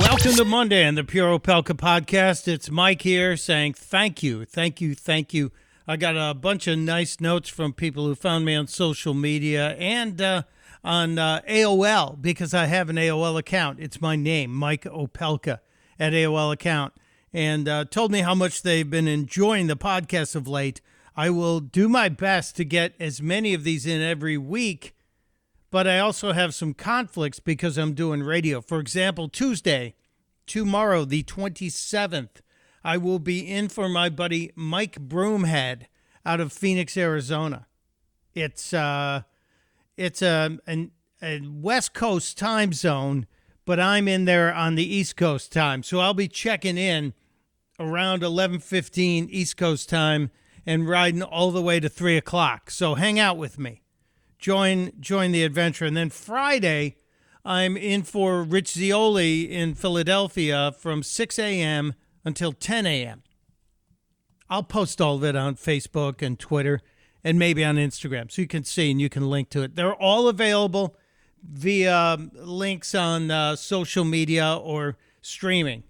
Welcome to Monday and the Pure Opelka podcast. It's Mike here saying thank you, thank you, thank you. I got a bunch of nice notes from people who found me on social media and uh, on uh, AOL because I have an AOL account. It's my name, Mike Opelka, at AOL account, and uh, told me how much they've been enjoying the podcast of late. I will do my best to get as many of these in every week, but I also have some conflicts because I'm doing radio. For example, Tuesday, tomorrow, the 27th, I will be in for my buddy Mike Broomhead out of Phoenix, Arizona. It's uh, it's a, an, a West Coast time zone, but I'm in there on the East Coast time, so I'll be checking in around 11:15 East Coast time and riding all the way to three o'clock. So hang out with me, join join the adventure, and then Friday. I'm in for Rich Zeoli in Philadelphia from 6 a.m until 10 a.m. I'll post all of it on Facebook and Twitter and maybe on Instagram so you can see and you can link to it. They're all available via links on uh, social media or streaming,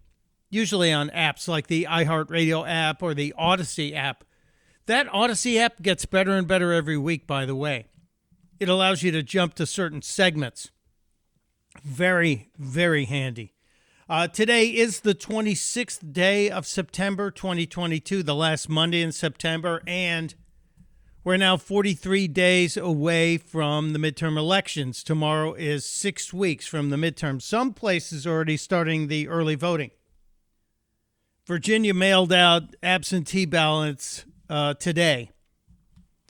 usually on apps like the iHeartRadio app or the Audacy app. That Audacy app gets better and better every week, by the way. It allows you to jump to certain segments. Very, very handy. Uh, today is the 26th day of September 2022, the last Monday in September, and we're now 43 days away from the midterm elections. Tomorrow is six weeks from the midterm. Some places already starting the early voting. Virginia mailed out absentee ballots uh, today.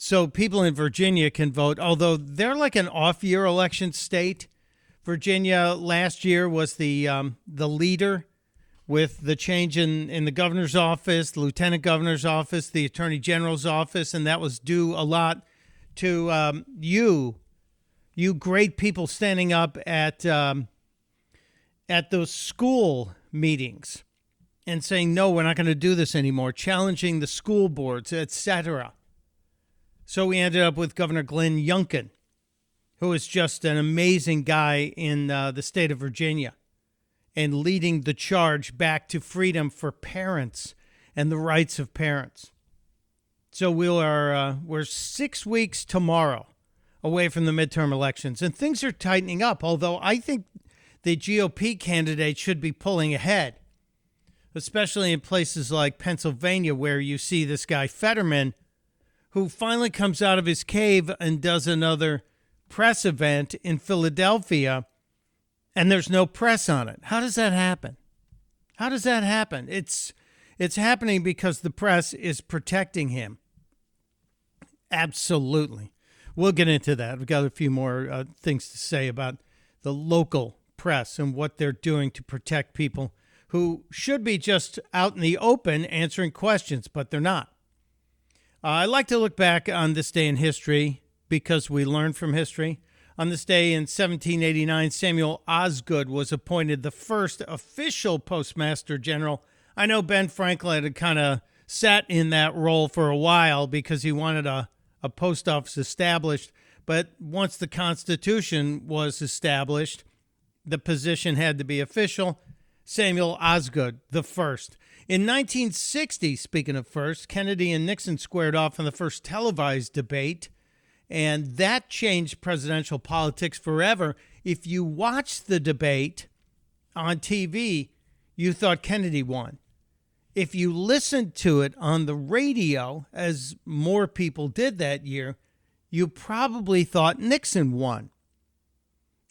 So people in Virginia can vote, although they're like an off year election state. Virginia last year was the um, the leader with the change in, in the governor's office, the lieutenant governor's office, the attorney general's office, and that was due a lot to um, you, you great people standing up at um, at those school meetings and saying no, we're not going to do this anymore, challenging the school boards, etc. So we ended up with Governor Glenn Youngkin who is just an amazing guy in uh, the state of Virginia and leading the charge back to freedom for parents and the rights of parents. So we are uh, we're six weeks tomorrow away from the midterm elections, and things are tightening up. Although I think the GOP candidate should be pulling ahead, especially in places like Pennsylvania, where you see this guy Fetterman, who finally comes out of his cave and does another press event in Philadelphia and there's no press on it. How does that happen? How does that happen? It's it's happening because the press is protecting him. Absolutely. We'll get into that. We've got a few more uh, things to say about the local press and what they're doing to protect people who should be just out in the open answering questions, but they're not. Uh, I like to look back on this day in history because we learn from history. On this day in 1789, Samuel Osgood was appointed the first official postmaster general. I know Ben Franklin had kind of sat in that role for a while because he wanted a, a post office established. But once the Constitution was established, the position had to be official. Samuel Osgood, the first. In 1960, speaking of first, Kennedy and Nixon squared off in the first televised debate. And that changed presidential politics forever. If you watched the debate on TV, you thought Kennedy won. If you listened to it on the radio, as more people did that year, you probably thought Nixon won.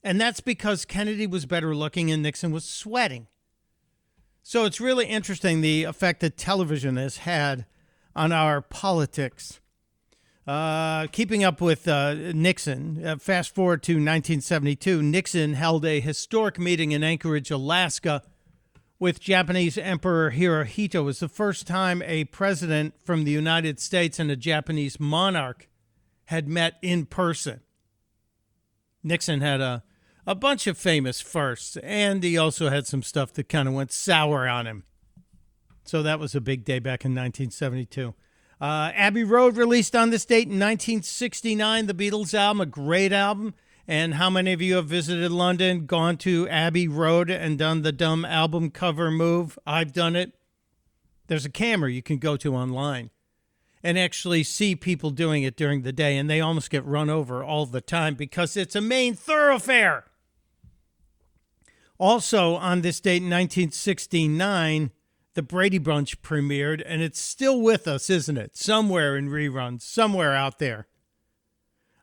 And that's because Kennedy was better looking and Nixon was sweating. So it's really interesting the effect that television has had on our politics. Uh, keeping up with uh, Nixon, uh, fast forward to 1972, Nixon held a historic meeting in Anchorage, Alaska, with Japanese Emperor Hirohito. It was the first time a president from the United States and a Japanese monarch had met in person. Nixon had a, a bunch of famous firsts, and he also had some stuff that kind of went sour on him. So that was a big day back in 1972. Uh, Abbey Road released on this date in 1969, the Beatles album, a great album. And how many of you have visited London, gone to Abbey Road, and done the dumb album cover move? I've done it. There's a camera you can go to online and actually see people doing it during the day, and they almost get run over all the time because it's a main thoroughfare. Also, on this date in 1969, the Brady Bunch premiered, and it's still with us, isn't it? Somewhere in reruns, somewhere out there.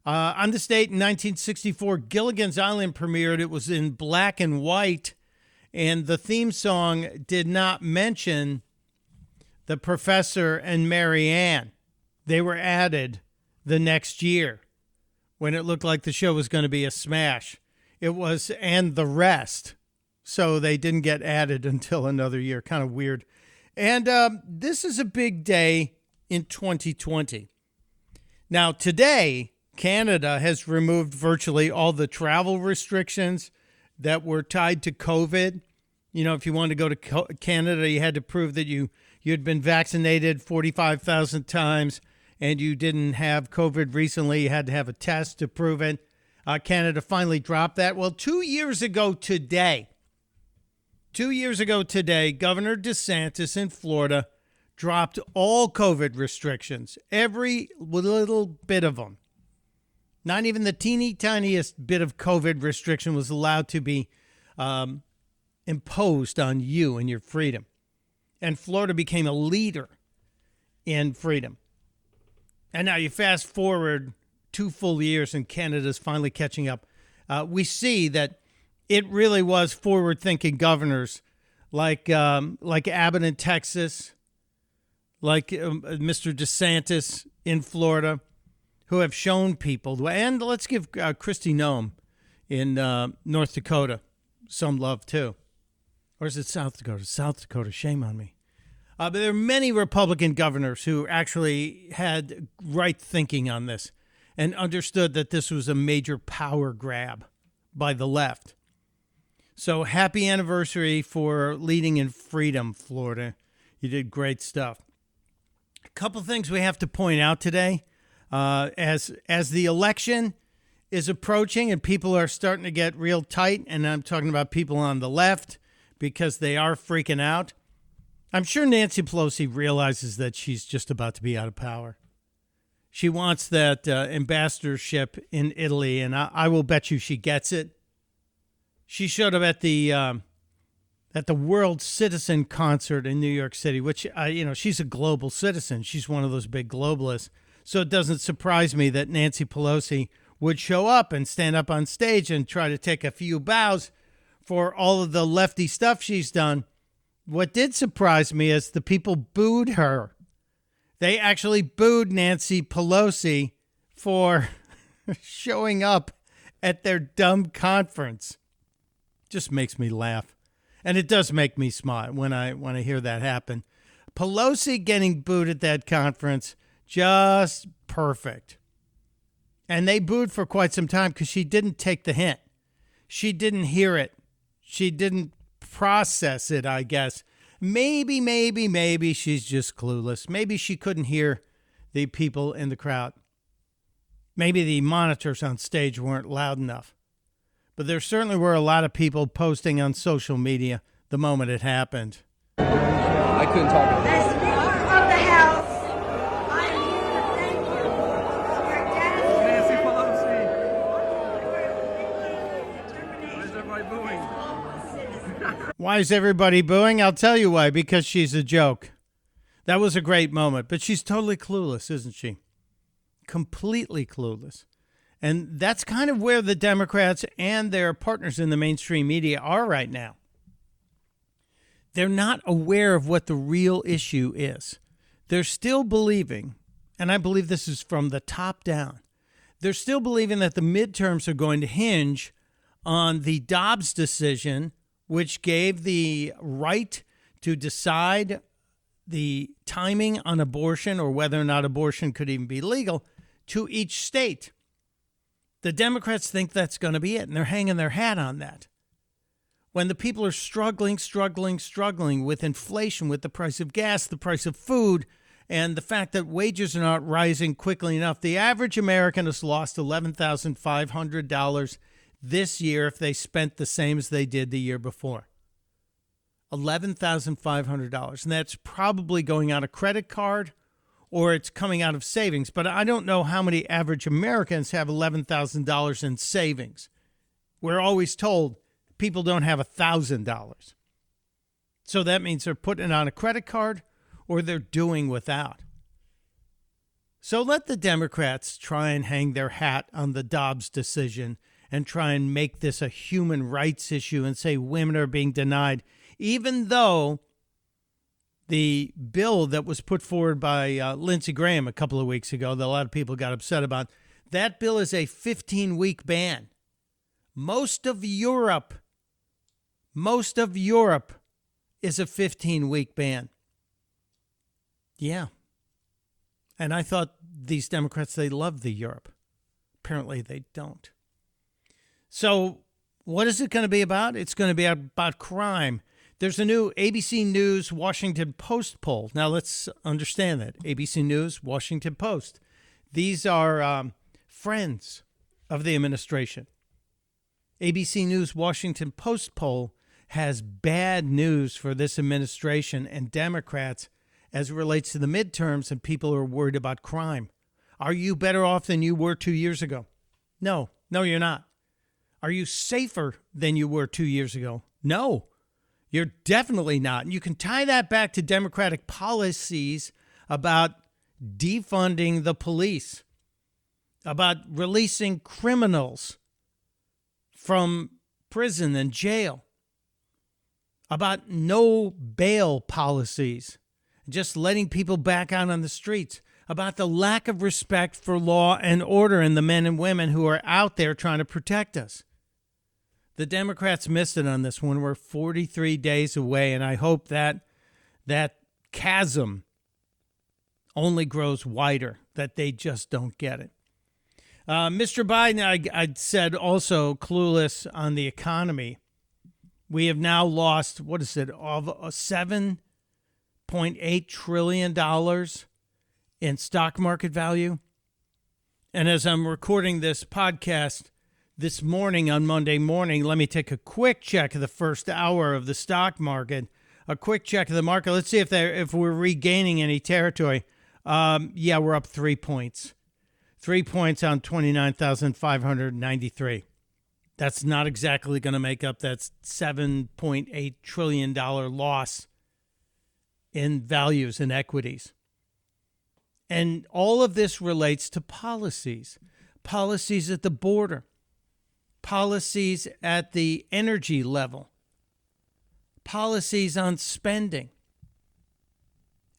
Uh, on this date in 1964, Gilligan's Island premiered. It was in black and white, and the theme song did not mention the professor and Mary Ann. They were added the next year when it looked like the show was going to be a smash. It was and the rest. So they didn't get added until another year. Kind of weird. And um, this is a big day in 2020. Now, today, Canada has removed virtually all the travel restrictions that were tied to COVID. You know, if you wanted to go to Canada, you had to prove that you you had been vaccinated 45,000 times and you didn't have COVID recently. You had to have a test to prove it. Uh, Canada finally dropped that. Well, two years ago today, two years ago today, Governor DeSantis in Florida dropped all COVID restrictions, every little bit of them. Not even the teeny tiniest bit of COVID restriction was allowed to be um, imposed on you and your freedom and Florida became a leader in freedom. And now you fast forward two full years, and Canada's finally catching up. Uh, we see that it really was forward-thinking governors like um, like Abbott in Texas, like um, Mr. DeSantis in Florida, who have shown people. And let's give uh, Kristi Noem in uh, North Dakota some love too. Or is it South Dakota? South Dakota. Shame on me. Uh, but there are many Republican governors who actually had right thinking on this and understood that this was a major power grab by the left. So happy anniversary for leading in freedom, Florida. You did great stuff. A couple things we have to point out today. Uh, as as the election is approaching and people are starting to get real tight, and I'm talking about people on the left because they are freaking out. I'm sure Nancy Pelosi realizes that she's just about to be out of power. She wants that uh, ambassadorship in Italy, and I, I, will bet you she gets it. She showed up at the um, at the World Citizen concert in New York City, which uh, you know she's a global citizen. She's one of those big globalists, so it doesn't surprise me that Nancy Pelosi would show up and stand up on stage and try to take a few bows for all of the lefty stuff she's done what did surprise me is the people booed her. They actually booed Nancy Pelosi for showing up at their dumb conference. Just makes me laugh. And it does make me smile when I when I hear that happen. Pelosi getting booed at that conference just perfect. And they booed for quite some time because she didn't take the hint. She didn't hear it. She didn't process it, I guess. Maybe, maybe, maybe she's just clueless. Maybe she couldn't hear the people in the crowd. Maybe the monitors on stage weren't loud enough. But there certainly were a lot of people posting on social media the moment it happened. I couldn't talk. Why is everybody booing? I'll tell you why. Because she's a joke. That was a great moment, but she's totally clueless, isn't she? Completely clueless. And that's kind of where the Democrats and their partners in the mainstream media are right now. They're not aware of what the real issue is. They're still believing, and I believe this is from the top down, they're still believing that the midterms are going to hinge on the Dobbs decision which gave the right to decide the timing on abortion or whether or not abortion could even be legal to each state. The Democrats think that's going to be it, and they're hanging their hat on that. When the people are struggling, struggling, struggling with inflation, with the price of gas, the price of food, and the fact that wages are not rising quickly enough. The average American has lost $11,500 this year if they spent the same as they did the year before. $11,500. And that's probably going on a credit card or it's coming out of savings. But I don't know how many average Americans have $11,000 in savings. We're always told people don't have $1,000. So that means they're putting it on a credit card or they're doing without. So let the Democrats try and hang their hat on the Dobbs decision and try and make this a human rights issue and say women are being denied, even though the bill that was put forward by uh, Lindsey Graham a couple of weeks ago that a lot of people got upset about, that bill is a 15 week ban. Most of Europe, most of Europe is a 15 week ban. Yeah. And I thought these Democrats, they love the Europe. Apparently they don't. So, what is it going to be about? It's going to be about crime. There's a new ABC News Washington Post poll. Now, let's understand that ABC News, Washington Post. These are um, friends of the administration. ABC News Washington Post poll has bad news for this administration and Democrats as it relates to the midterms and people are worried about crime. Are you better off than you were two years ago? No, no, you're not. Are you safer than you were two years ago? No, you're definitely not. And you can tie that back to Democratic policies about defunding the police, about releasing criminals from prison and jail, about no bail policies just letting people back out on the streets, about the lack of respect for law and order and the men and women who are out there trying to protect us. The Democrats missed it on this one. We're 43 days away, and I hope that that chasm only grows wider, that they just don't get it. Uh, Mr. Biden, I, I said also clueless on the economy. We have now lost, what is it, of uh, seven $1.8 trillion in stock market value. And as I'm recording this podcast this morning on Monday morning, let me take a quick check of the first hour of the stock market. A quick check of the market. Let's see if they if we're regaining any territory. Um, yeah, we're up three points. Three points on twenty nine thousand five hundred ninety three. That's not exactly going to make up that seven point eight trillion dollar loss in values and equities. And all of this relates to policies policies at the border, policies at the energy level, policies on spending,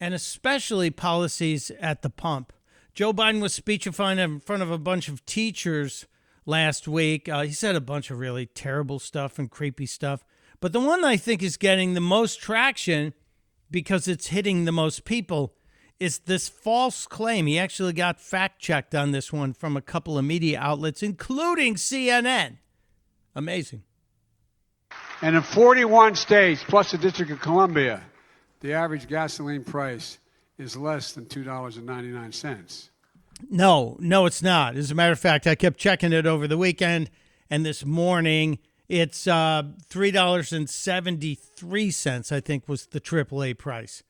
and especially policies at the pump. Joe Biden was speechifying in front of a bunch of teachers last week. Uh, he said a bunch of really terrible stuff and creepy stuff. But the one I think is getting the most traction because it's hitting the most people is this false claim. He actually got fact checked on this one from a couple of media outlets, including CNN. Amazing. And in 41 states, plus the District of Columbia, the average gasoline price is less than $2.99. No, no, it's not. As a matter of fact, I kept checking it over the weekend, and this morning it's uh, three dollars and seventy three cents. I think was the AAA price,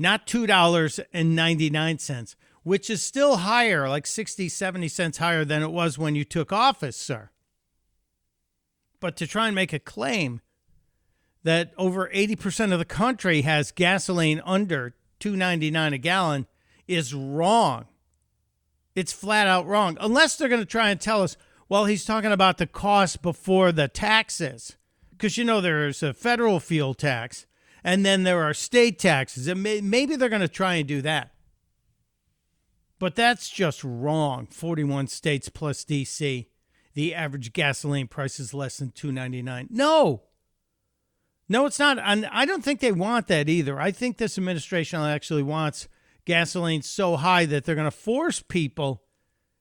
not two dollars and ninety nine cents, which is still higher, like 60, 70 cents higher than it was when you took office, sir. But to try and make a claim that over eighty percent of the country has gasoline under two ninety nine a gallon is wrong. It's flat out wrong. Unless they're going to try and tell us well, he's talking about the cost before the taxes. Because, you know, there's a federal fuel tax and then there are state taxes. And may, maybe they're going to try and do that. But that's just wrong. 41 states plus DC. The average gasoline price is less than 2.99. No. No, it's not. And I don't think they want that either. I think this administration actually wants gasoline so high that they're going to force people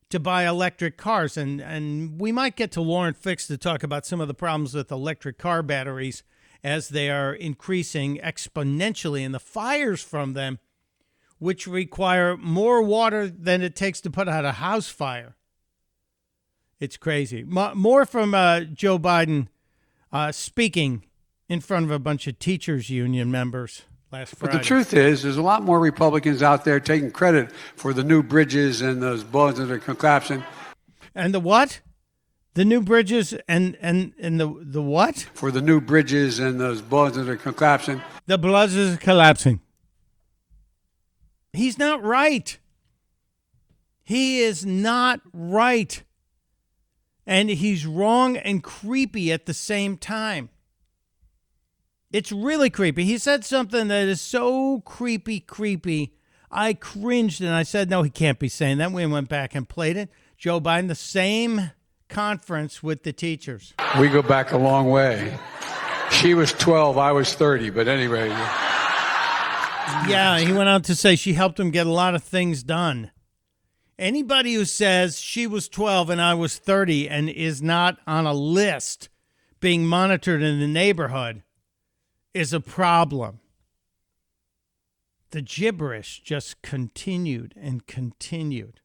to buy electric cars. And, and we might get to Lauren Fix to talk about some of the problems with electric car batteries as they are increasing exponentially and the fires from them which require more water than it takes to put out a house fire. It's crazy. More from uh, Joe Biden uh, speaking in front of a bunch of teachers union members last Friday. But the truth is, there's a lot more Republicans out there taking credit for the new bridges and those bugs that are collapsing. And the what? The new bridges and and and the the what? For the new bridges and those bugs that are collapsing. The bloods is collapsing. He's not right. He is not right. And he's wrong and creepy at the same time. It's really creepy. He said something that is so creepy, creepy. I cringed and I said, no, he can't be saying that. We went back and played it. Joe Biden, the same conference with the teachers. We go back a long way. She was 12, I was 30, but anyway. Yeah, he went on to say she helped him get a lot of things done. Anybody who says she was 12 and I was 30 and is not on a list being monitored in the neighborhood is a problem. The gibberish just continued and continued.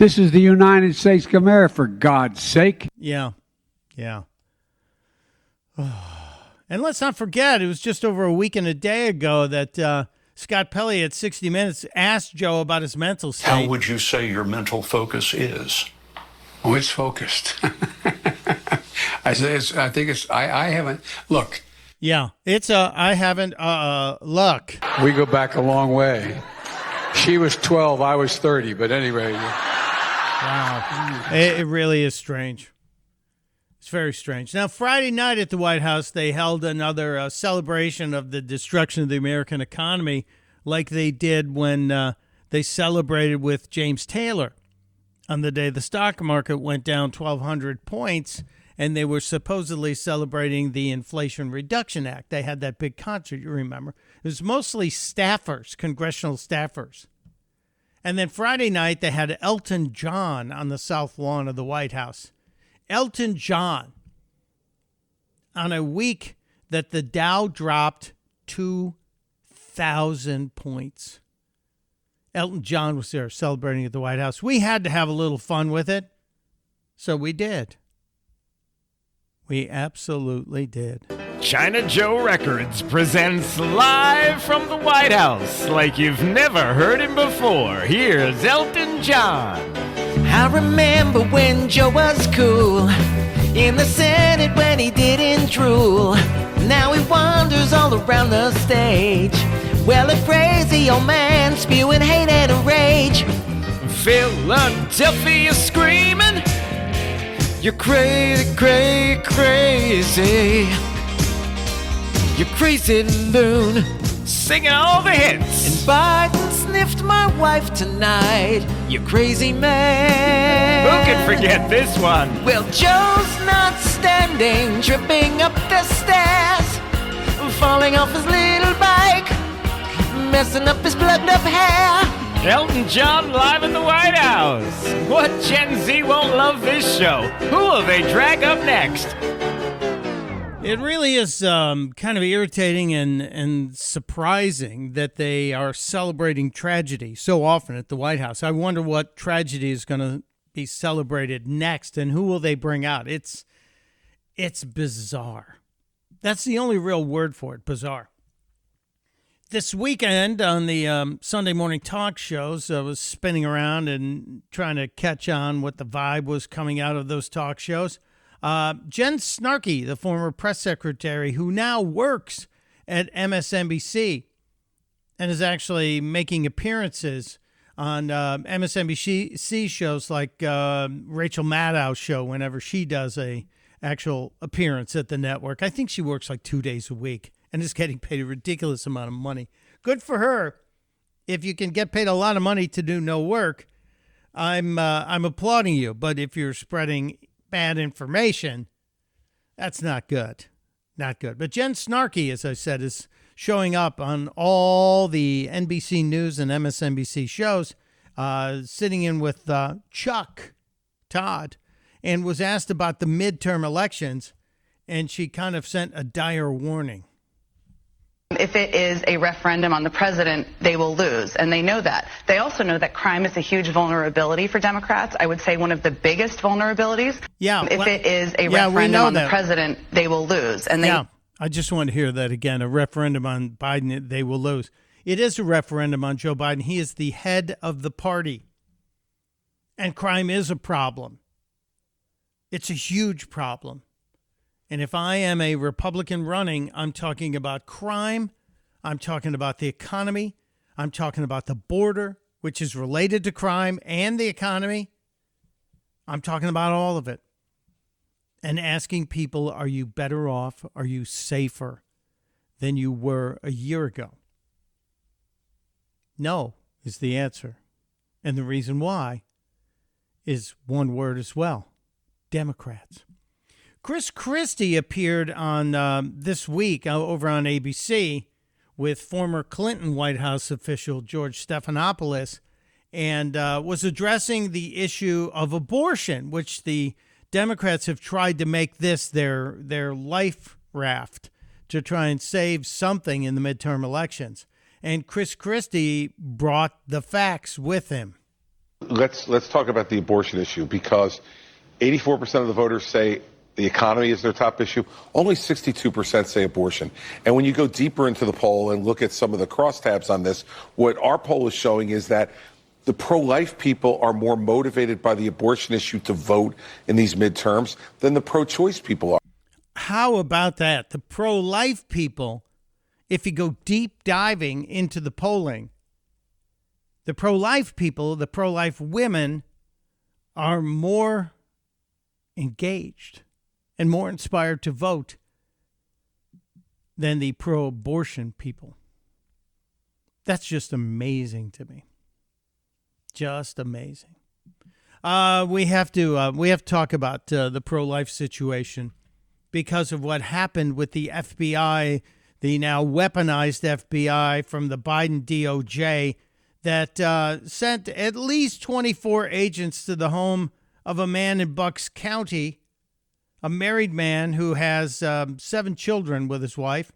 This is the United States of America, for God's sake. Yeah, yeah. and let's not forget, it was just over a week and a day ago that uh, Scott Pelley at 60 Minutes asked Joe about his mental state. How would you say your mental focus is? Oh, it's focused. I say it's, I think it's. I, I haven't. Look, yeah, it's a. I haven't. Uh, uh, luck. We go back a long way. She was 12, I was 30, but anyway. Wow, it, it really is strange. It's very strange. Now, Friday night at the White House, they held another uh, celebration of the destruction of the American economy, like they did when uh, they celebrated with James Taylor on the day the stock market went down 1,200 points and they were supposedly celebrating the Inflation Reduction Act. They had that big concert, you remember. It was mostly staffers, congressional staffers. And then Friday night, they had Elton John on the south lawn of the White House. Elton John, on a week that the Dow dropped 2,000 points. Elton John was there celebrating at the White House. We had to have a little fun with it, so we did. We absolutely did. China Joe Records presents live from the White House like you've never heard him before. Here's Elton John. I remember when Joe was cool in the Senate when he didn't drool. Now he wanders all around the stage. Well, a crazy old man spewing hate and rage. Philadelphia screaming. You're crazy, crazy, crazy. You're crazy loon. Singing all the hits. And Biden sniffed my wife tonight. You crazy man. Who can forget this one? Well, Joe's not standing, tripping up the stairs, falling off his little bike, messing up his blood up hair. Elton John live in the White House. What Gen Z won't love this show? Who will they drag up next? It really is um, kind of irritating and, and surprising that they are celebrating tragedy so often at the White House. I wonder what tragedy is going to be celebrated next and who will they bring out. It's it's bizarre. That's the only real word for it, bizarre this weekend on the um, Sunday morning talk shows, I was spinning around and trying to catch on what the vibe was coming out of those talk shows. Uh, Jen Snarky, the former press secretary who now works at MSNBC and is actually making appearances on uh, MSNBC shows like uh, Rachel Maddow's show whenever she does a actual appearance at the network. I think she works like two days a week and is getting paid a ridiculous amount of money. Good for her. If you can get paid a lot of money to do no work, I'm uh, I'm applauding you. But if you're spreading bad information, that's not good. Not good. But Jen Snarky, as I said, is showing up on all the NBC News and MSNBC shows, uh, sitting in with uh, Chuck Todd, and was asked about the midterm elections, and she kind of sent a dire warning if it is a referendum on the president, they will lose, and they know that. They also know that crime is a huge vulnerability for Democrats. I would say one of the biggest vulnerabilities. Yeah, If well- it is a yeah, referendum on that. the president, they will lose, and they yeah, I just want to hear that again. A referendum on Biden, they will lose. It is a referendum on Joe Biden. He is the head of the party. And crime is a problem. It's a huge problem. And if I am a Republican running, I'm talking about crime. I'm talking about the economy. I'm talking about the border, which is related to crime and the economy. I'm talking about all of it and asking people, are you better off? Are you safer than you were a year ago? No, is the answer. And the reason why is one word as well Democrats. Chris Christie appeared on um, this week uh, over on ABC with former Clinton White House official George Stephanopoulos and uh, was addressing the issue of abortion, which the Democrats have tried to make this their their life raft to try and save something in the midterm elections. And Chris Christie brought the facts with him. let's let's talk about the abortion issue because 84% of the voters say the economy is their top issue. Only 62% say abortion. And when you go deeper into the poll and look at some of the crosstabs on this, what our poll is showing is that the pro-life people are more motivated by the abortion issue to vote in these midterms than the pro-choice people are. How about that? The pro life people, if you go deep diving into the polling, the pro life people, the pro life women, are more engaged and more inspired to vote than the pro abortion people. That's just amazing to me. Just amazing. Uh, we have to uh, we have to talk about uh, the pro life situation because of what happened with the FBI, the now weaponized FBI from the Biden DOJ that uh, sent at least 24 agents to the home of a man in Bucks County, a married man who has um, seven children with his wife.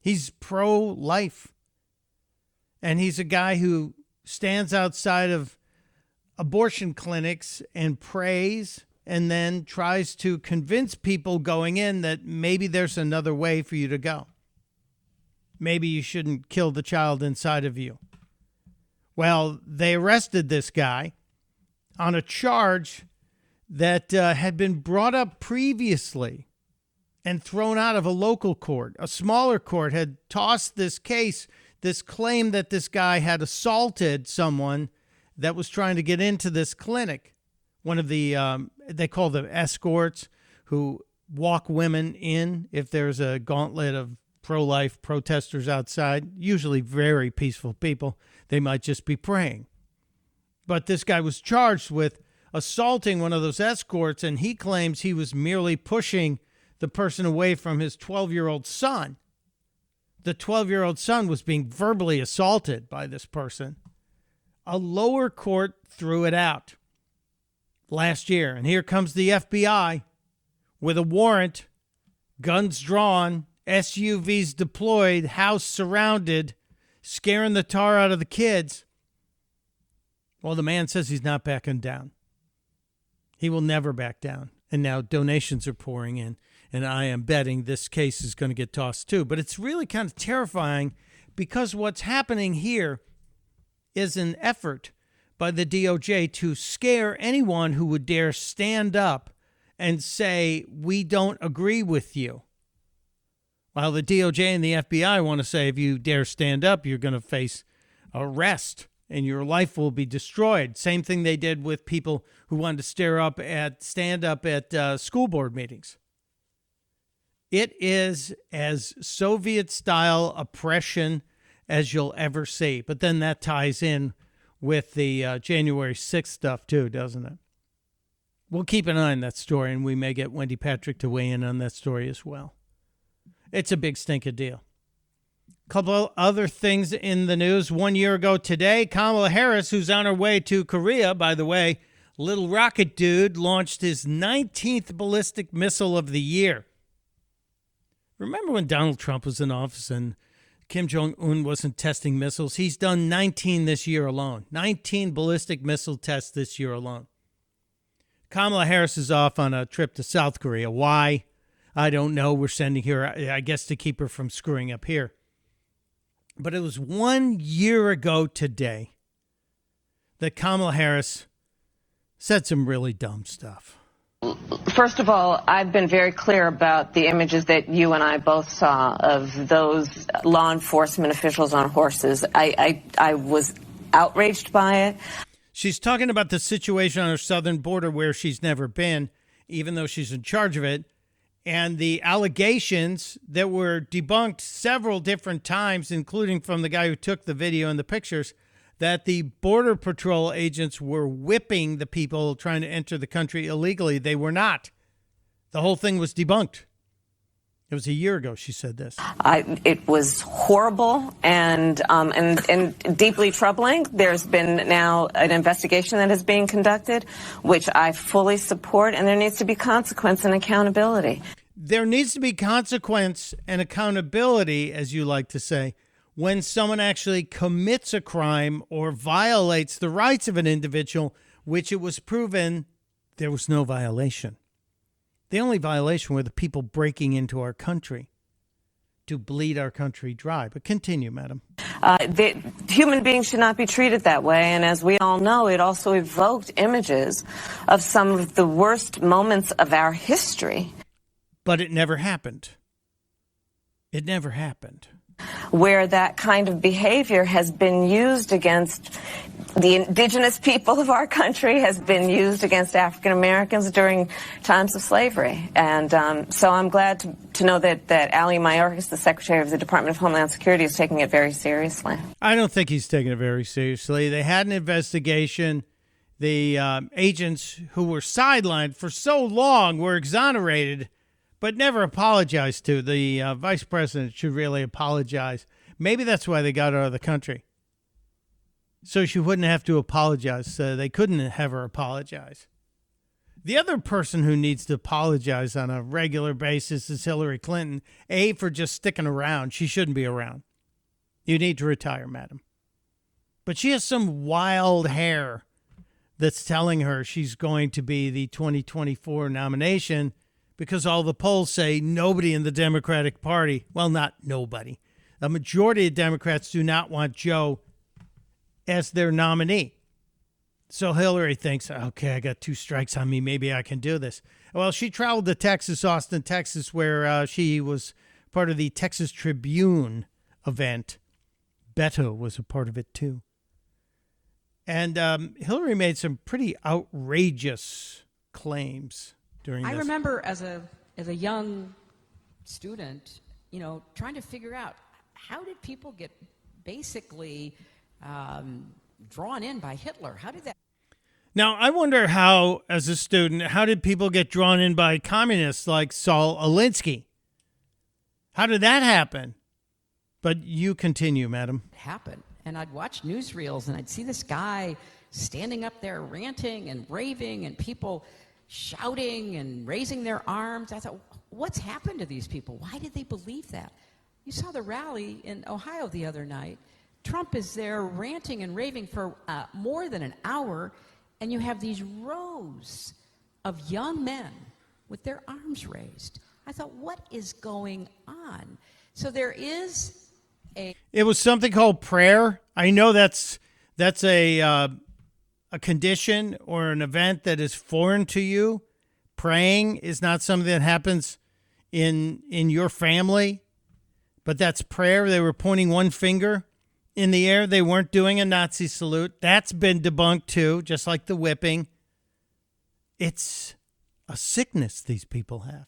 He's pro life. And he's a guy who stands outside of abortion clinics and prays and then tries to convince people going in that maybe there's another way for you to go. Maybe you shouldn't kill the child inside of you. Well, they arrested this guy on a charge that uh, had been brought up previously and thrown out of a local court. A smaller court had tossed this case, this claim that this guy had assaulted someone that was trying to get into this clinic. One of the, um, they call them escorts who walk women in if there's a gauntlet of pro life protesters outside, usually very peaceful people. They might just be praying. But this guy was charged with assaulting one of those escorts, and he claims he was merely pushing the person away from his 12 year old son. The 12 year old son was being verbally assaulted by this person. A lower court threw it out last year. And here comes the FBI with a warrant, guns drawn, SUVs deployed, house surrounded, scaring the tar out of the kids. Well, the man says he's not backing down. He will never back down. And now donations are pouring in. And I am betting this case is going to get tossed too. But it's really kind of terrifying because what's happening here is an effort by the DOJ to scare anyone who would dare stand up and say, We don't agree with you. While the DOJ and the FBI want to say, if you dare stand up, you're going to face arrest and your life will be destroyed. Same thing they did with people who wanted to stare up at stand up at uh, school board meetings. It is as Soviet style oppression as you'll ever see. But then that ties in with the uh, January 6th stuff too, doesn't it? We'll keep an eye on that story, and we may get Wendy Patrick to weigh in on that story as well. It's a big stinker deal. Couple other things in the news. One year ago today, Kamala Harris, who's on her way to Korea, by the way, little rocket dude, launched his 19th ballistic missile of the year. Remember when Donald Trump was in office and Kim Jong un wasn't testing missiles. He's done 19 this year alone. 19 ballistic missile tests this year alone. Kamala Harris is off on a trip to South Korea. Why? I don't know. We're sending her, I guess, to keep her from screwing up here. But it was one year ago today that Kamala Harris said some really dumb stuff. First of all, I've been very clear about the images that you and I both saw of those law enforcement officials on horses. I, I, I was outraged by it. She's talking about the situation on her southern border where she's never been, even though she's in charge of it, and the allegations that were debunked several different times, including from the guy who took the video and the pictures, that the Border Patrol agents were whipping the people trying to enter the country illegally. They were not. The whole thing was debunked. It was a year ago she said this. I, it was horrible and, um, and, and deeply troubling. There's been now an investigation that is being conducted, which I fully support, and there needs to be consequence and accountability. There needs to be consequence and accountability, as you like to say, when someone actually commits a crime or violates the rights of an individual, which it was proven there was no violation. The only violation were the people breaking into our country to bleed our country dry. But continue, madam. Uh, the, human beings should not be treated that way. And as we all know, it also evoked images of some of the worst moments of our history. But it never happened. It never happened. Where that kind of behavior has been used against the indigenous people of our country, has been used against African Americans during times of slavery. And um, so I'm glad to, to know that, that Ali Mayorkas, the Secretary of the Department of Homeland Security, is taking it very seriously. I don't think he's taking it very seriously. They had an investigation. The um, agents who were sidelined for so long were exonerated but never apologized to. The uh, vice president should really apologize. Maybe that's why they got out of the country. So she wouldn't have to apologize. So they couldn't have her apologize. The other person who needs to apologize on a regular basis is Hillary Clinton. A, for just sticking around. She shouldn't be around. You need to retire, madam. But she has some wild hair that's telling her she's going to be the 2024 nomination because all the polls say nobody in the Democratic Party, well, not nobody, a majority of Democrats do not want Joe as their nominee. So Hillary thinks, okay, I got two strikes on me. Maybe I can do this. Well, she traveled to Texas, Austin, Texas, where uh, she was part of the Texas Tribune event. Beto was a part of it too. And um, Hillary made some pretty outrageous claims during I this. remember as a as a young student, you know, trying to figure out how did people get basically um, drawn in by Hitler? How did that? Now, I wonder how, as a student, how did people get drawn in by communists like Saul Alinsky? How did that happen? But you continue, madam. happen? And I'd watch newsreels and I'd see this guy standing up there ranting and raving and people shouting and raising their arms. I thought, what's happened to these people? Why did they believe that? You saw the rally in Ohio the other night. Trump is there ranting and raving for uh, more than an hour, and you have these rows of young men with their arms raised. I thought, what is going on? So there is a. It was something called prayer. I know that's that's a uh, a condition or an event that is foreign to you. Praying is not something that happens in in your family, but that's prayer. They were pointing one finger in the air. They weren't doing a Nazi salute. That's been debunked too, just like the whipping. It's a sickness these people have.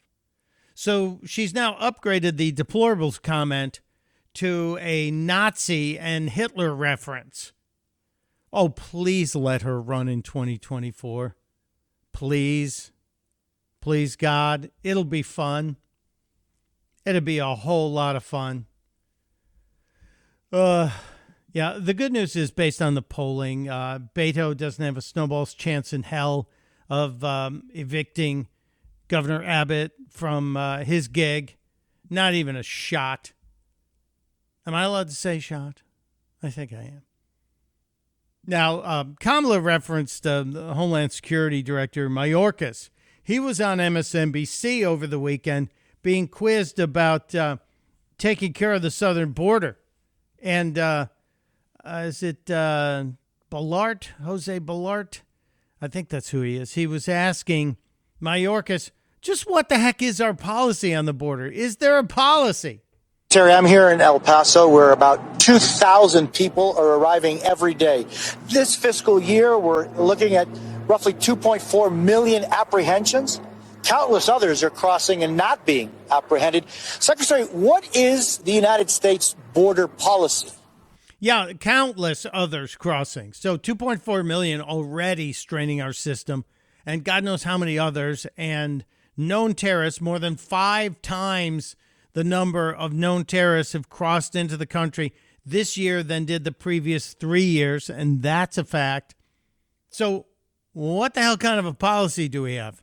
So she's now upgraded the deplorables comment to a Nazi and Hitler reference. Oh, please let her run in 2024. Please. Please, God. It'll be fun. It'll be a whole lot of fun. Uh, yeah, the good news is based on the polling, uh, Beto doesn't have a snowball's chance in hell of um, evicting Governor Abbott from uh, his gig. Not even a shot. Am I allowed to say shot? I think I am. Now, um, Kamala referenced uh, the Homeland Security Director Mayorkas. He was on MSNBC over the weekend being quizzed about uh, taking care of the southern border. And uh, is it uh, Balart, Jose Balart? I think that's who he is. He was asking Mayorkas, just what the heck is our policy on the border? Is there a policy? Terry, I'm here in El Paso where about 2,000 people are arriving every day. This fiscal year, we're looking at roughly 2.4 million apprehensions. Countless others are crossing and not being apprehended. Secretary, what is the United States border policy? Yeah, countless others crossing. So 2.4 million already straining our system, and God knows how many others, and known terrorists, more than five times the number of known terrorists have crossed into the country this year than did the previous three years, and that's a fact. So, what the hell kind of a policy do we have?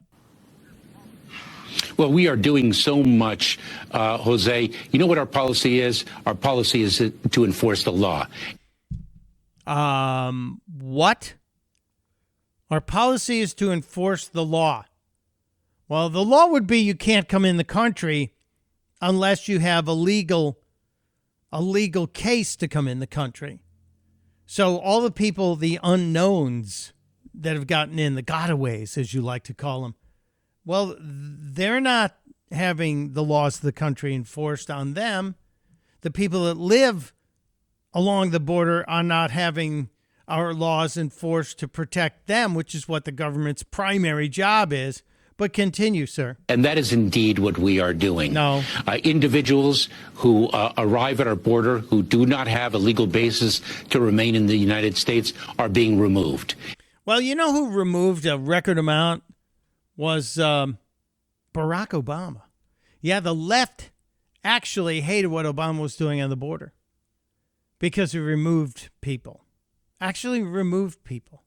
Well, we are doing so much, uh, Jose. You know what our policy is? Our policy is to enforce the law. Um, what? Our policy is to enforce the law. Well, the law would be you can't come in the country unless you have a legal a legal case to come in the country. So all the people, the unknowns that have gotten in, the gotaways, as you like to call them, well, they're not having the laws of the country enforced on them. The people that live along the border are not having our laws enforced to protect them, which is what the government's primary job is. But continue, sir. And that is indeed what we are doing. No. Uh, individuals who uh, arrive at our border who do not have a legal basis to remain in the United States are being removed. Well, you know who removed a record amount was um, Barack Obama. Yeah, the left actually hated what Obama was doing on the border because he removed people. Actually, removed people.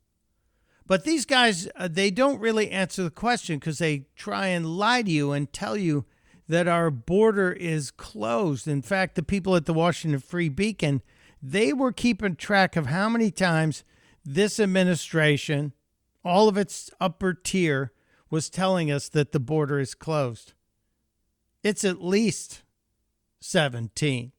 But these guys, uh, they don't really answer the question because they try and lie to you and tell you that our border is closed. In fact, the people at the Washington Free Beacon, they were keeping track of how many times this administration, all of its upper tier, was telling us that the border is closed. It's at least 17.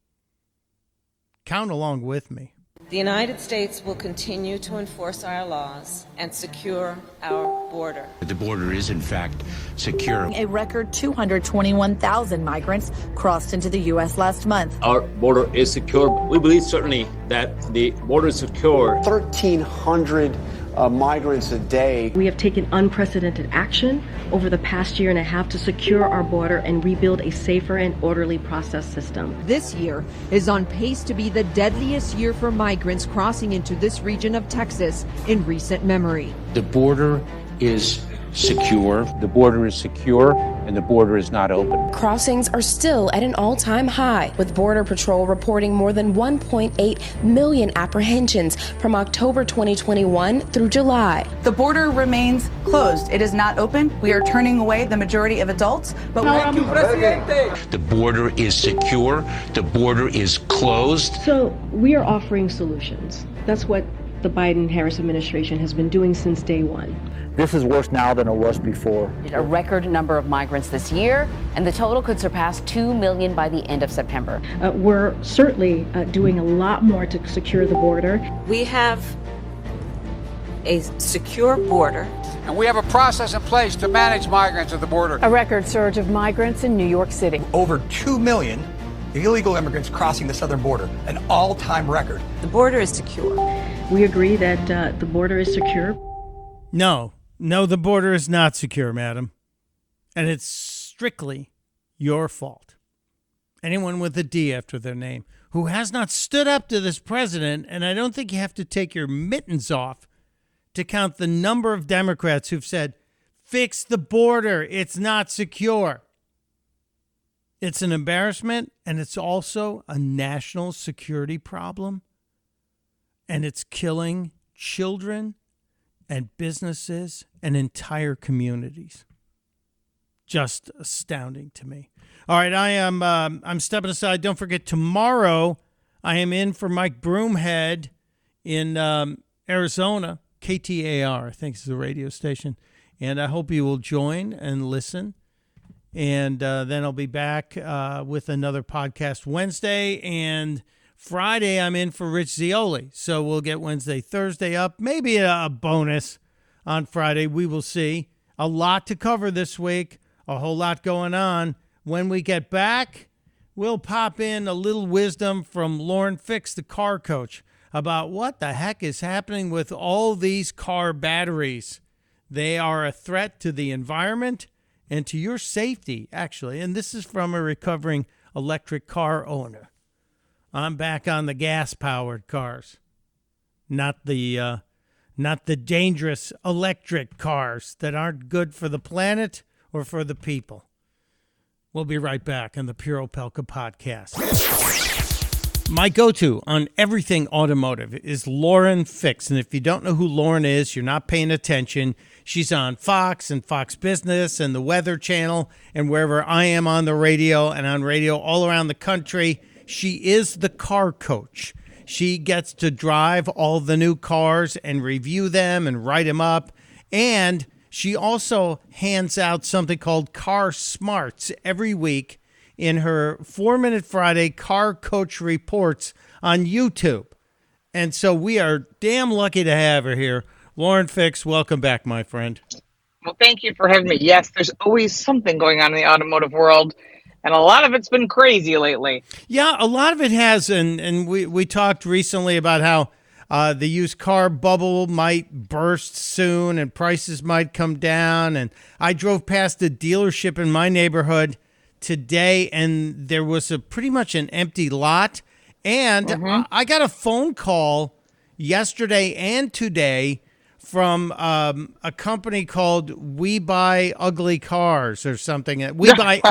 Count along with me. The United States will continue to enforce our laws and secure our border. The border is, in fact, secure. A record 221,000 migrants crossed into the U.S. last month. Our border is secure. We believe certainly that the border is secure. 1,300 uh, migrants a day. We have taken unprecedented action over the past year and a half to secure our border and rebuild a safer and orderly process system. This year is on pace to be the deadliest year for migrants crossing into this region of Texas in recent memory. The border is secure. The border is secure and the border is not open. Crossings are still at an all time high, with Border Patrol reporting more than 1.8 million apprehensions from October 2021 through July. The border remains closed. It is not open. We are turning away the majority of adults, but the border is secure. The border is closed. So we are offering solutions. That's what the Biden Harris administration has been doing since day one. This is worse now than it was before. A record number of migrants this year, and the total could surpass 2 million by the end of September. Uh, we're certainly uh, doing a lot more to secure the border. We have a secure border. And we have a process in place to manage migrants at the border. A record surge of migrants in New York City. Over 2 million illegal immigrants crossing the southern border, an all time record. The border is secure. We agree that uh, the border is secure. No, no, the border is not secure, madam. And it's strictly your fault. Anyone with a D after their name who has not stood up to this president, and I don't think you have to take your mittens off to count the number of Democrats who've said, fix the border, it's not secure. It's an embarrassment, and it's also a national security problem, and it's killing children and businesses and entire communities. Just astounding to me. All right, I am um, I'm stepping aside. Don't forget tomorrow I am in for Mike Broomhead in um, Arizona. KTAR, I think is the radio station. And I hope you will join and listen. And uh, then I'll be back uh, with another podcast Wednesday. And Friday, I'm in for Rich Zeoli. So we'll get Wednesday, Thursday up, maybe a, a bonus on Friday. We will see. A lot to cover this week, a whole lot going on. When we get back, we'll pop in a little wisdom from Lauren Fix, the car coach about what the heck is happening with all these car batteries. They are a threat to the environment and to your safety, actually. And this is from a recovering electric car owner. I'm back on the gas powered cars, not the. Uh, not the dangerous electric cars that aren't good for the planet or for the people. We'll be right back on the Pure Opelka podcast. My go to on everything automotive is Lauren Fix. And if you don't know who Lauren is, you're not paying attention. She's on Fox and Fox Business and the Weather Channel and wherever I am on the radio and on radio all around the country. She is the car coach. She gets to drive all the new cars and review them and write them up. And she also hands out something called Car Smarts every week in her Four Minute Friday Car Coach Reports on YouTube. And so we are damn lucky to have her here. Lauren Fix, welcome back, my friend. Well, thank you for having me. Yes, there's always something going on in the automotive world, and a lot of it's been crazy lately. Yeah, a lot of it has, and and we we talked recently about how uh, the used car bubble might burst soon, and prices might come down. And I drove past a dealership in my neighborhood today, and there was a pretty much an empty lot. And Mhm. I got a phone call yesterday and today from um, a company called We Buy Ugly Cars or something. We buy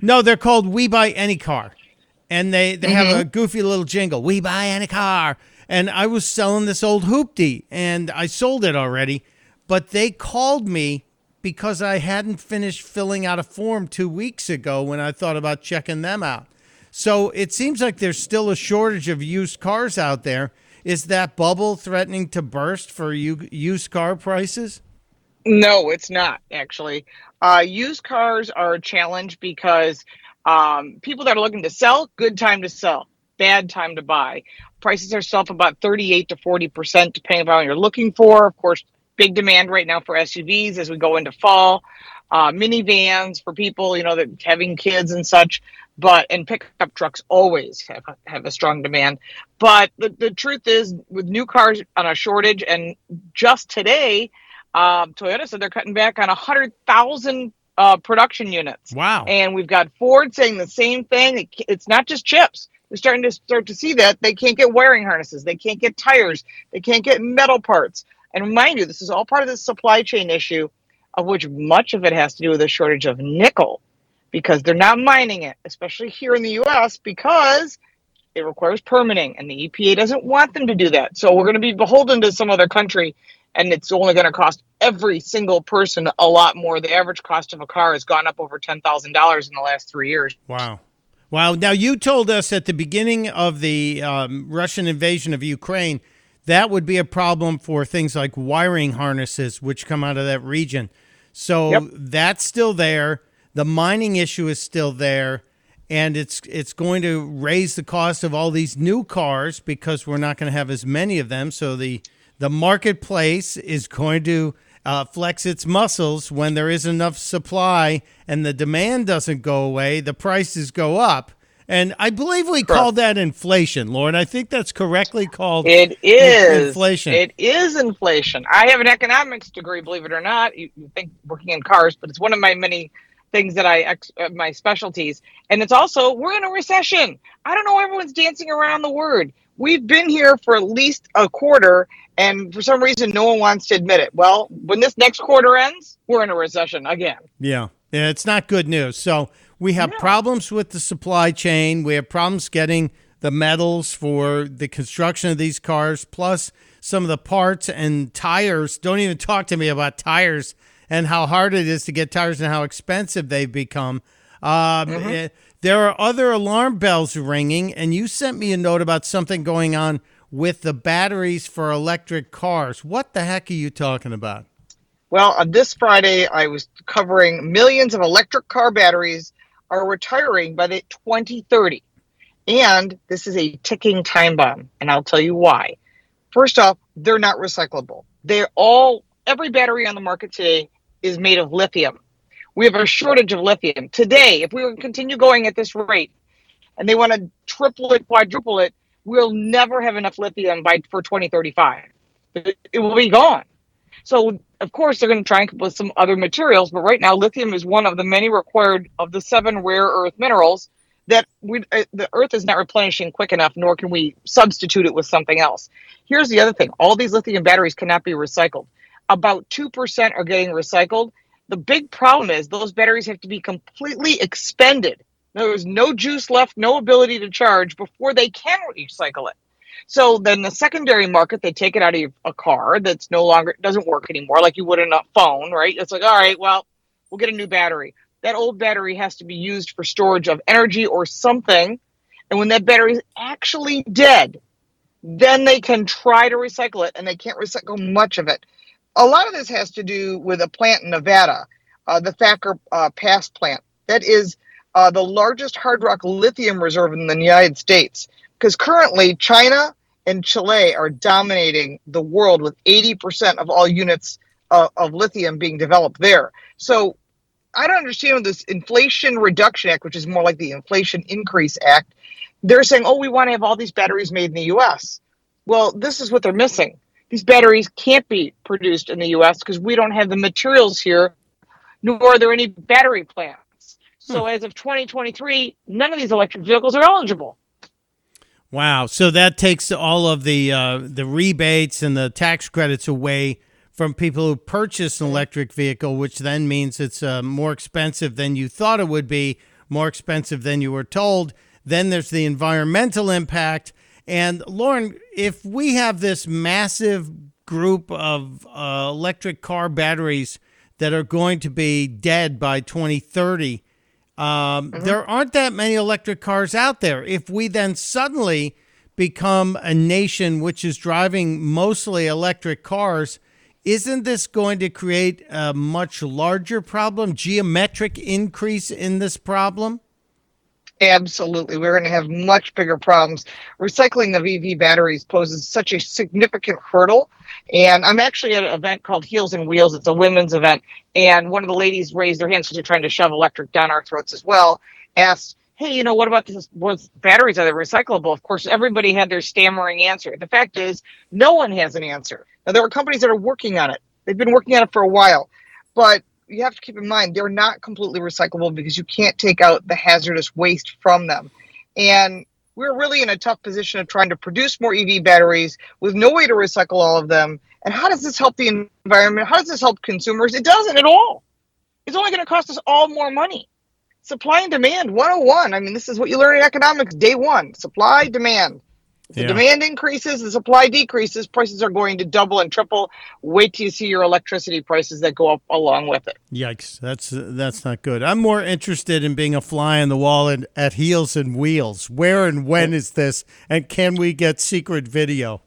no, they're called We Buy Any Car, and they they have a goofy little jingle. We buy any car, and I was selling this old hoopty, and I sold it already, but they called me because I hadn't finished filling out a form two weeks ago when I thought about checking them out. So it seems like there's still a shortage of used cars out there. Is that bubble threatening to burst for u- used car prices? No, it's not actually. Uh, used cars are a challenge because um, people that are looking to sell, good time to sell, bad time to buy. Prices are still up about 38 to 40 percent, depending on what you're looking for. Of course, big demand right now for SUVs as we go into fall. Uh, minivans for people, you know, that having kids and such. But and pickup trucks always have have a strong demand. But the, the truth is, with new cars on a shortage, and just today, um, Toyota said they're cutting back on a 100,000 uh, production units. Wow. And we've got Ford saying the same thing. It, it's not just chips. We're starting to start to see that they can't get wiring harnesses, they can't get tires, they can't get metal parts. And remind you, this is all part of the supply chain issue, of which much of it has to do with a shortage of nickel, because they're not mining it, especially here in the U.S. because it requires permitting, and the EPA doesn't want them to do that. So we're going to be beholden to some other country, and it's only going to cost every single person a lot more. The average cost of a car has gone up over ten thousand dollars in the last three years. Wow. Wow. Now, you told us at the beginning of the um, Russian invasion of Ukraine that would be a problem for things like wiring harnesses, which come out of that region. So Yep. that's still there. The mining issue is still there. And it's it's going to raise the cost of all these new cars because we're not going to have as many of them. So the the marketplace is going to uh, flex its muscles when there is enough supply and the demand doesn't go away. The prices go up. And I believe we call that inflation, Lauren. I think that's correctly called It is inflation. It is inflation. I have an economics degree, believe it or not. You, you think working in cars, but it's one of my many things that I ex- uh, my specialties. And it's also we're in a recession. I don't know. why Everyone's dancing around the word. We've been here for at least a quarter, and for some reason, no one wants to admit it. Well, when this next quarter ends, we're in a recession again. Yeah. Yeah, it's not good news. So we have problems with the supply chain. We have problems getting the metals for the construction of these cars, plus some of the parts and tires. Don't even talk to me about tires and how hard it is to get tires and how expensive they've become. Um, eh, there are other alarm bells ringing, and you sent me a note about something going on with the batteries for electric cars. What the heck are you talking about? Well, on this Friday, I was covering millions of electric car batteries are retiring by the 2030. And this is a ticking time bomb. And I'll tell you why. First off, they're not recyclable. They're all, every battery on the market today is made of lithium. We have a shortage of lithium. Today, if we continue going at this rate and they want to triple it, quadruple it, we'll never have enough lithium by for 2035. It, it will be gone. So, of course, they're going to try and come with some other materials, but right now, lithium is one of the many required of the seven rare earth minerals that we, uh, the earth is not replenishing quick enough, nor can we substitute it with something else. Here's the other thing all these lithium batteries cannot be recycled. About 2% are getting recycled. The big problem is those batteries have to be completely expended. There's no juice left, no ability to charge before they can recycle it. So then the secondary market, they take it out of a car that's no longer doesn't work anymore, like you would in a phone, right? It's like, all right, well, we'll get a new battery. That old battery has to be used for storage of energy or something. And when that battery is actually dead, then they can try to recycle it, and they can't recycle much of it. A lot of this has to do with a plant in Nevada, uh, the Thacker uh, Pass plant. That is uh, the largest hard rock lithium reserve in the United States because currently China and Chile are dominating the world with 80% of all units uh, of lithium being developed there. So I don't understand this Inflation Reduction Act, which is more like the Inflation Increase Act. They're saying, oh, we want to have all these batteries made in the US. Well, this is what they're missing. These batteries can't be produced in the US because we don't have the materials here, nor are there any battery plants. So as of 2023, none of these electric vehicles are eligible. Wow. So that takes all of the uh, the rebates and the tax credits away from people who purchase an electric vehicle, which then means it's uh, more expensive than you thought it would be, more expensive than you were told. Then there's the environmental impact. And Lauren, if we have this massive group of uh, electric car batteries that are going to be dead by 2030, um, mm-hmm. There aren't that many electric cars out there. If we then suddenly become a nation which is driving mostly electric cars, isn't this going to create a much larger problem, geometric increase in this problem? Absolutely. We're going to have much bigger problems. Recycling of EV batteries poses such a significant hurdle. And I'm actually at an event called Heels and Wheels. It's a women's event. And one of the ladies raised their hands because they're trying to shove electric down our throats as well. Asked, hey, you know, what about this? What batteries are they recyclable? Of course, everybody had their stammering answer. The fact is, no one has an answer. Now, there are companies that are working on it. They've been working on it for a while. But you have to keep in mind they're not completely recyclable because you can't take out the hazardous waste from them. And we're really in a tough position of trying to produce more EV batteries with no way to recycle all of them. And how does this help the environment? How does this help consumers? It doesn't at all. It's only going to cost us all more money. Supply and demand 101. I mean, this is what you learn in economics day one supply, demand. If the demand increases, the supply decreases, prices are going to double and triple. Wait till you see your electricity prices that go up along with it. Yikes, that's that's not good. I'm more interested in being a fly on the wall and at heels and wheels. Where and when is this? And can we get secret video?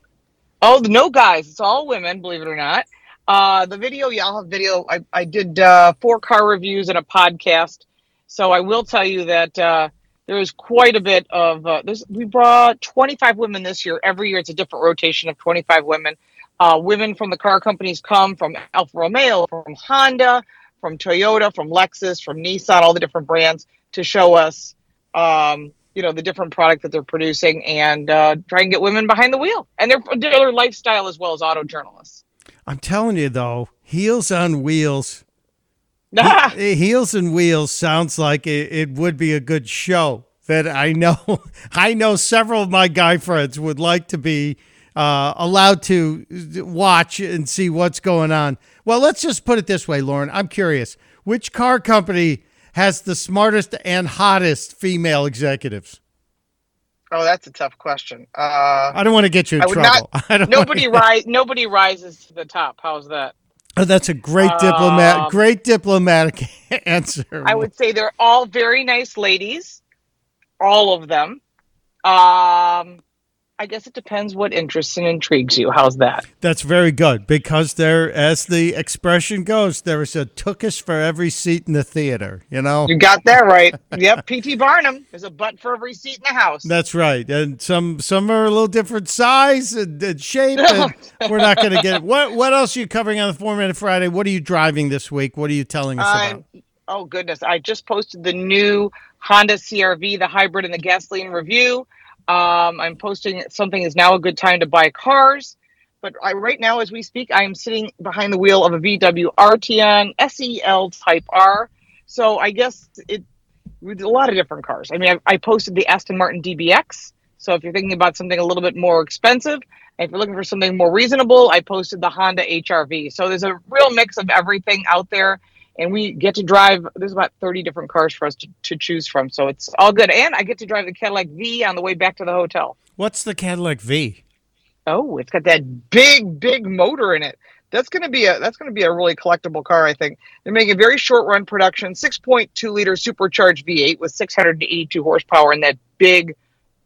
Oh, no, guys, it's all women, believe it or not. Uh, the video, yeah, I'll have video. I, I did uh, four car reviews and a podcast. So I will tell you that uh, there was quite a bit of uh, this we brought 25 women this year. Every year it's a different rotation of 25 women. Uh, women from the car companies come from alfa romeo from honda from toyota from lexus from nissan all the different brands to show us um, you know the different product that they're producing and uh, try and get women behind the wheel and their, their lifestyle as well as auto journalists. I'm telling you though heels on wheels Heels and Wheels sounds like it, it would be a good show that I know I know several of my guy friends would like to be uh, allowed to watch and see what's going on. Well, let's just put it this way, Lauren. I'm curious. Which car company has the smartest and hottest female executives? Oh, that's a tough question. Uh, I don't want to get you in trouble. Not, nobody rise. Nobody rises to the top. How's that? Oh, that's a great diplomat. Um, great diplomatic answer. I would say they're all very nice ladies. all of them. Um, I guess it depends what interests and intrigues you. How's that? That's very good because there, as the expression goes, there is a tookish for every seat in the theater. You know, You got that right. yep, P.T. Barnum. There's a butt for every seat in the house. That's right, and some some are a little different size and, and shape. And we're not going to get it. what. What else are you covering on the Four Minute Friday? What are you driving this week? What are you telling us about? Oh goodness, I just posted the new Honda CRV, the hybrid and the gasoline review. Um, I'm posting something is now a good time to buy cars. But I, right now, as we speak, I am sitting behind the wheel of a VW Arteon SEL Type R. So I guess it with a lot of different cars. I mean, I, I posted the Aston Martin DBX. So if you're thinking about something a little bit more expensive, if you're looking for something more reasonable, I posted the Honda HRV. So there's a real mix of everything out there, and we get to drive. There's about 30 different cars for us to, to choose from, so it's all good. And I get to drive the Cadillac V on the way back to the hotel. What's the Cadillac V? Oh, it's got that big, big motor in it. That's gonna be a that's gonna be a really collectible car. I think they're making a very short run production, 6.2 liter supercharged V8 with 682 horsepower in that big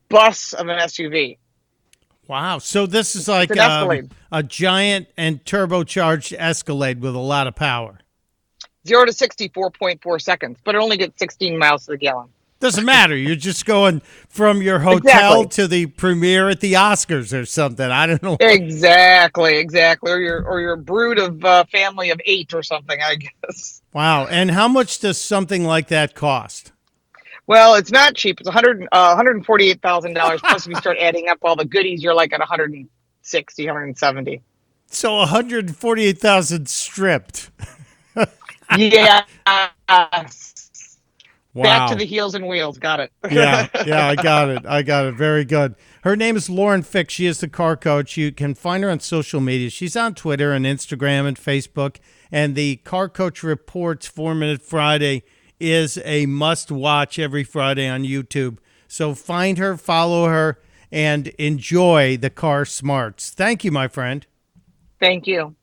bus of an SUV. Wow! So this is like um, a giant and turbocharged Escalade with a lot of power. Zero to 64.4 seconds, but it only gets 16 miles to the gallon. Doesn't matter. You're just going from your hotel Exactly. to the premiere at the Oscars or something. I don't know. Exactly, exactly. Or your or your brood of uh, family of eight or something, I guess. Wow! And how much does something like that cost? Well, it's not cheap. It's 100 uh, $148,000 plus if you start adding up all the goodies, you're like at 160, 170. So 148,000 stripped. Yeah. Wow. Back to the heels and wheels. Got it. yeah, yeah, I got it. I got it. Very good. Her name is Lauren Fix. She is the car coach. You can find her on social media. She's on Twitter and Instagram and Facebook. And the Car Coach Reports Four Minute Friday is a must watch every Friday on YouTube. So find her, follow her, and enjoy the car smarts. Thank you, my friend. Thank you.